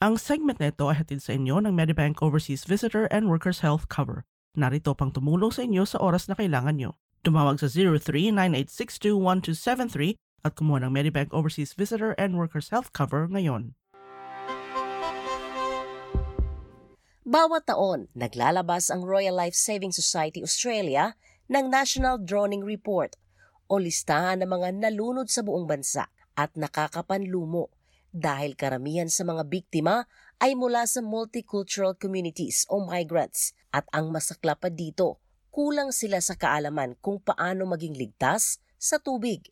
Ang segment na ito ay hatid sa inyo ng Medibank Overseas Visitor and Workers Health Cover. Narito pang tumulong sa inyo sa oras na kailangan nyo. Tumawag sa 0398621273 at kumuha ng Medibank Overseas Visitor and Workers Health Cover ngayon. Bawat taon, naglalabas ang Royal Life Saving Society Australia ng National Drowning Report o listahan ng mga nalunod sa buong bansa at nakakapanlumo dahil karamihan sa mga biktima ay mula sa multicultural communities o migrants at ang masakla pa dito, kulang sila sa kaalaman kung paano maging ligtas sa tubig.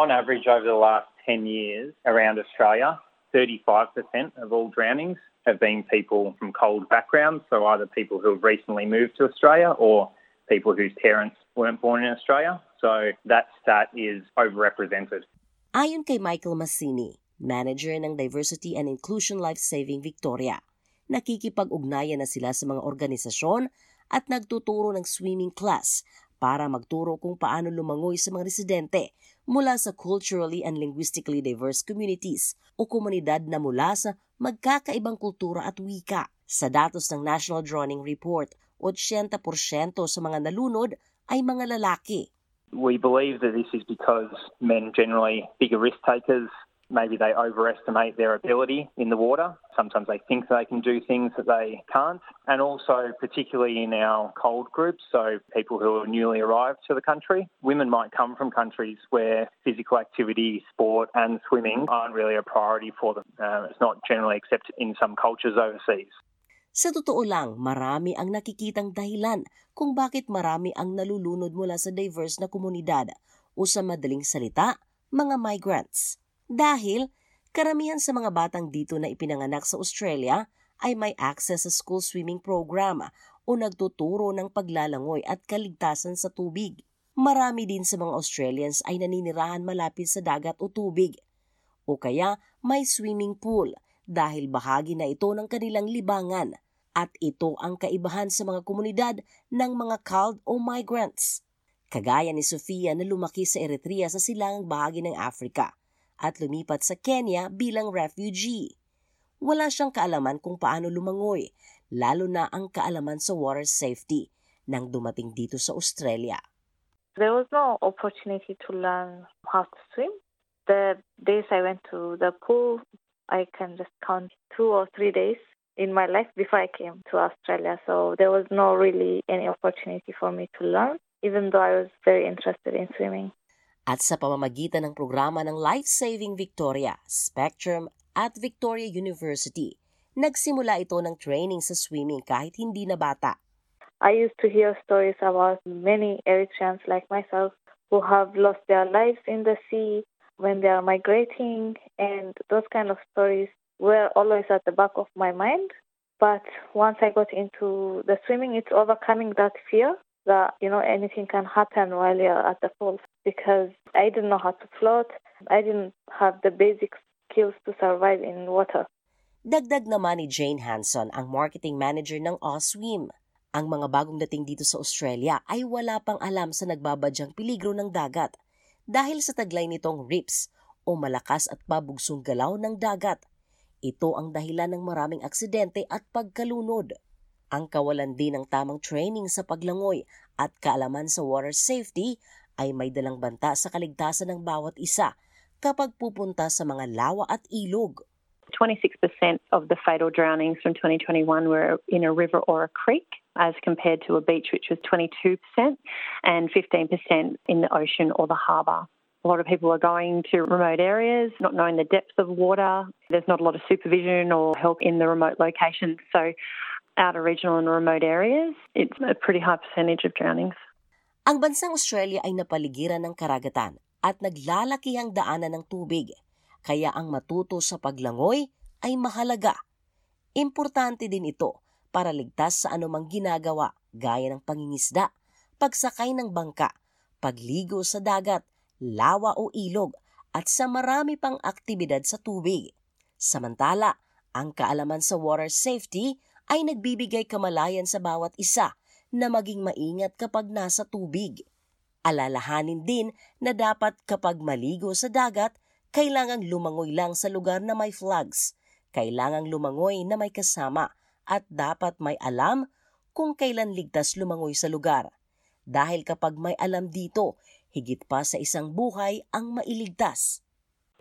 On average over the last 10 years around Australia, 35% of all drownings have been people from cold backgrounds, so either people who have recently moved to Australia or people whose parents weren't born in Australia. So that stat is overrepresented. Ayon kay Michael Massini, manager ng Diversity and Inclusion Life Saving Victoria, nakikipag-ugnayan na sila sa mga organisasyon at nagtuturo ng swimming class para magturo kung paano lumangoy sa mga residente mula sa culturally and linguistically diverse communities o komunidad na mula sa magkakaibang kultura at wika. Sa datos ng National Drowning Report, 80% sa mga nalunod ay mga lalaki We believe that this is because men generally bigger risk takers. Maybe they overestimate their ability in the water. Sometimes they think they can do things that they can't. And also, particularly in our cold groups, so people who are newly arrived to the country, women might come from countries where physical activity, sport, and swimming aren't really a priority for them. Uh, it's not generally accepted in some cultures overseas. Sa totoo lang, marami ang nakikitang dahilan kung bakit marami ang nalulunod mula sa diverse na komunidad o sa madaling salita, mga migrants. Dahil karamihan sa mga batang dito na ipinanganak sa Australia ay may access sa school swimming program o nagtuturo ng paglalangoy at kaligtasan sa tubig. Marami din sa mga Australians ay naninirahan malapit sa dagat o tubig. O kaya may swimming pool dahil bahagi na ito ng kanilang libangan at ito ang kaibahan sa mga komunidad ng mga CALD o migrants. Kagaya ni Sofia na lumaki sa Eritrea sa silangang bahagi ng Africa at lumipat sa Kenya bilang refugee. Wala siyang kaalaman kung paano lumangoy, lalo na ang kaalaman sa water safety nang dumating dito sa Australia. There was no opportunity to learn how to swim. The days I went to the pool, I can just count two or three days in my life before I came to Australia. So there was no really any opportunity for me to learn, even though I was very interested in swimming. At sa pamamagitan ng programa ng Life Saving Victoria, Spectrum at Victoria University, nagsimula ito ng training sa swimming kahit hindi na bata. I used to hear stories about many Eritreans like myself who have lost their lives in the sea when they are migrating, and those kind of stories were always at the back of my mind. But once I got into the swimming, it's overcoming that fear that, you know, anything can happen while you're at the pool because I didn't know how to float. I didn't have the basic skills to survive in water. Dagdag naman ni Jane Hanson ang marketing manager ng Oswim. Ang mga bagong dating dito sa Australia ay wala pang alam sa nagbabadyang peligro ng dagat dahil sa taglay nitong rips o malakas at pabugsong galaw ng dagat. Ito ang dahilan ng maraming aksidente at pagkalunod. Ang kawalan din ng tamang training sa paglangoy at kaalaman sa water safety ay may dalang banta sa kaligtasan ng bawat isa kapag pupunta sa mga lawa at ilog. 26% of the fatal drownings from 2021 were in a river or a creek, as compared to a beach, which was 22%, and 15% in the ocean or the harbour. A lot of people are going to remote areas, not knowing the depth of water. There's not a lot of supervision or help in the remote locations. So, outer regional and remote areas, it's a pretty high percentage of drownings. Ang bansang Australia ay napaligiran ng karagatan at naglalaki ang daanan ng tubig, kaya ang matuto sa paglangoy ay mahalaga. Importante din ito para ligtas sa anumang ginagawa gaya ng pangingisda, pagsakay ng bangka, pagligo sa dagat, lawa o ilog at sa marami pang aktibidad sa tubig. Samantala, ang kaalaman sa water safety ay nagbibigay kamalayan sa bawat isa na maging maingat kapag nasa tubig. Alalahanin din na dapat kapag maligo sa dagat, kailangang lumangoy lang sa lugar na may flags kailangang lumangoy na may kasama at dapat may alam kung kailan ligtas lumangoy sa lugar. Dahil kapag may alam dito, higit pa sa isang buhay ang mailigtas.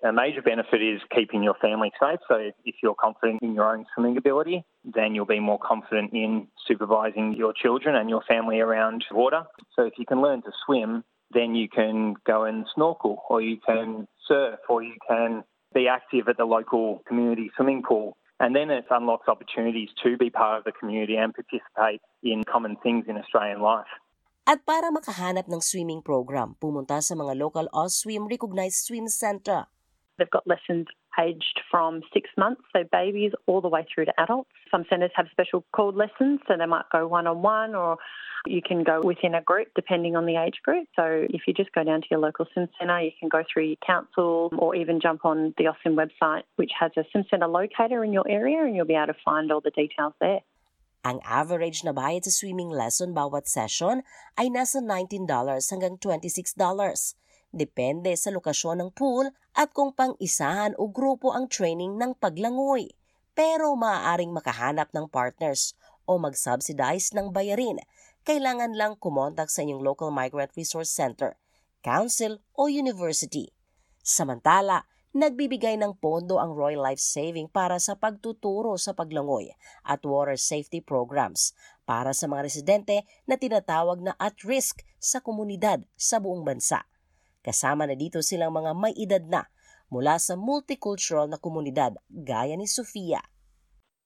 A major benefit is keeping your family safe. So if you're confident in your own swimming ability, then you'll be more confident in supervising your children and your family around water. So if you can learn to swim, then you can go and snorkel or you can surf or you can be active at the local community swimming pool. And then it unlocks opportunities to be part of the community and participate in common things in Australian life. At para makahanap ng swimming program, pumunta sa mga local Oswim recognized swim center. They've got lessons aged from six months, so babies, all the way through to adults. Some centres have special called lessons, so they might go one on one or you can go within a group depending on the age group. So if you just go down to your local swim centre, you can go through your council or even jump on the Austin website, which has a swim centre locator in your area, and you'll be able to find all the details there. Ang average na bayad sa swimming lesson bawat session ay nasa $19 hanggang $26. Depende sa lokasyon ng pool at kung pang-isahan o grupo ang training ng paglangoy. Pero maaaring makahanap ng partners o mag-subsidize ng bayarin. Kailangan lang kumontak sa inyong local migrant resource center, council o university. Samantala, nagbibigay ng pondo ang Royal Life Saving para sa pagtuturo sa paglangoy at water safety programs para sa mga residente na tinatawag na at risk sa komunidad sa buong bansa. Kasama na dito silang mga may edad na mula sa multicultural na komunidad gaya ni Sofia.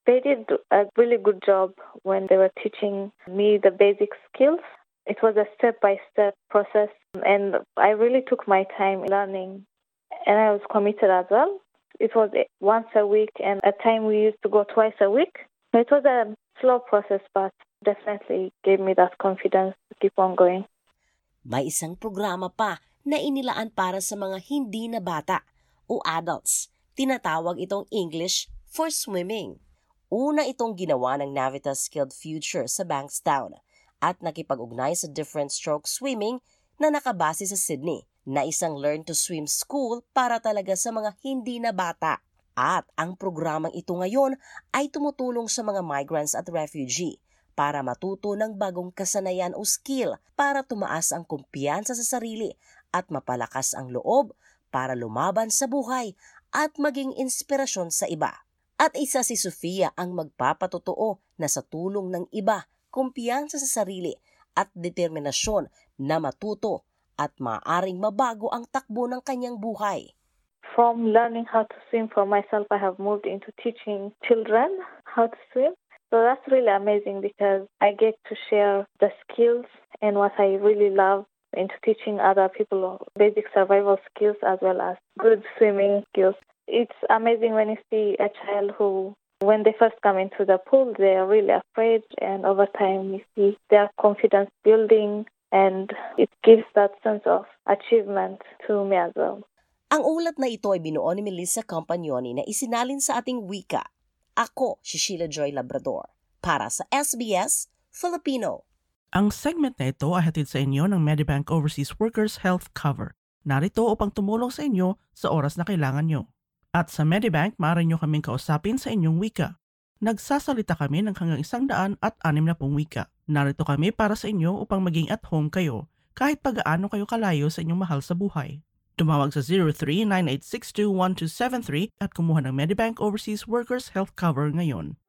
They did a really good job when they were teaching me the basic skills. It was a step by step process, and I really took my time learning, and I was committed as well. It was once a week, and at time we used to go twice a week. It was a slow process, but definitely gave me that confidence to keep on going. May isang programa pa na inilaan para sa mga hindi na bata o adults. Tinatawag itong English for Swimming. Una itong ginawa ng Navitas Skilled Future sa Bankstown at nakipag-ugnay sa Different Stroke Swimming na nakabase sa Sydney na isang learn to swim school para talaga sa mga hindi na bata. At ang programang ito ngayon ay tumutulong sa mga migrants at refugee para matuto ng bagong kasanayan o skill para tumaas ang kumpiyansa sa sarili at mapalakas ang loob para lumaban sa buhay at maging inspirasyon sa iba. At isa si Sofia ang magpapatotoo na sa tulong ng iba, kumpiyansa sa sarili at determinasyon na matuto at maaring mabago ang takbo ng kanyang buhay. From learning how to swim for myself, I have moved into teaching children how to swim. So that's really amazing because I get to share the skills and what I really love into teaching other people basic survival skills as well as good swimming skills. It's amazing when you see a child who, when they first come into the pool, they are really afraid, and over time you see their confidence building, and it gives that sense of achievement to me as well. Ang ulat na ito ay binuo ni Melissa Campagnoni na isinalin sa ating wika. Ako si Sheila Joy Labrador para sa SBS Filipino. Ang segment na ito ay hatid sa inyo ng Medibank Overseas Workers Health Cover. Narito upang tumulong sa inyo sa oras na kailangan nyo. At sa Medibank, maaari nyo kaming kausapin sa inyong wika. Nagsasalita kami ng hanggang isang daan at anim na pong wika. Narito kami para sa inyo upang maging at home kayo kahit pagaano kayo kalayo sa inyong mahal sa buhay. Tumawag sa 0398621273 at kumuha ng Medibank Overseas Workers Health Cover ngayon.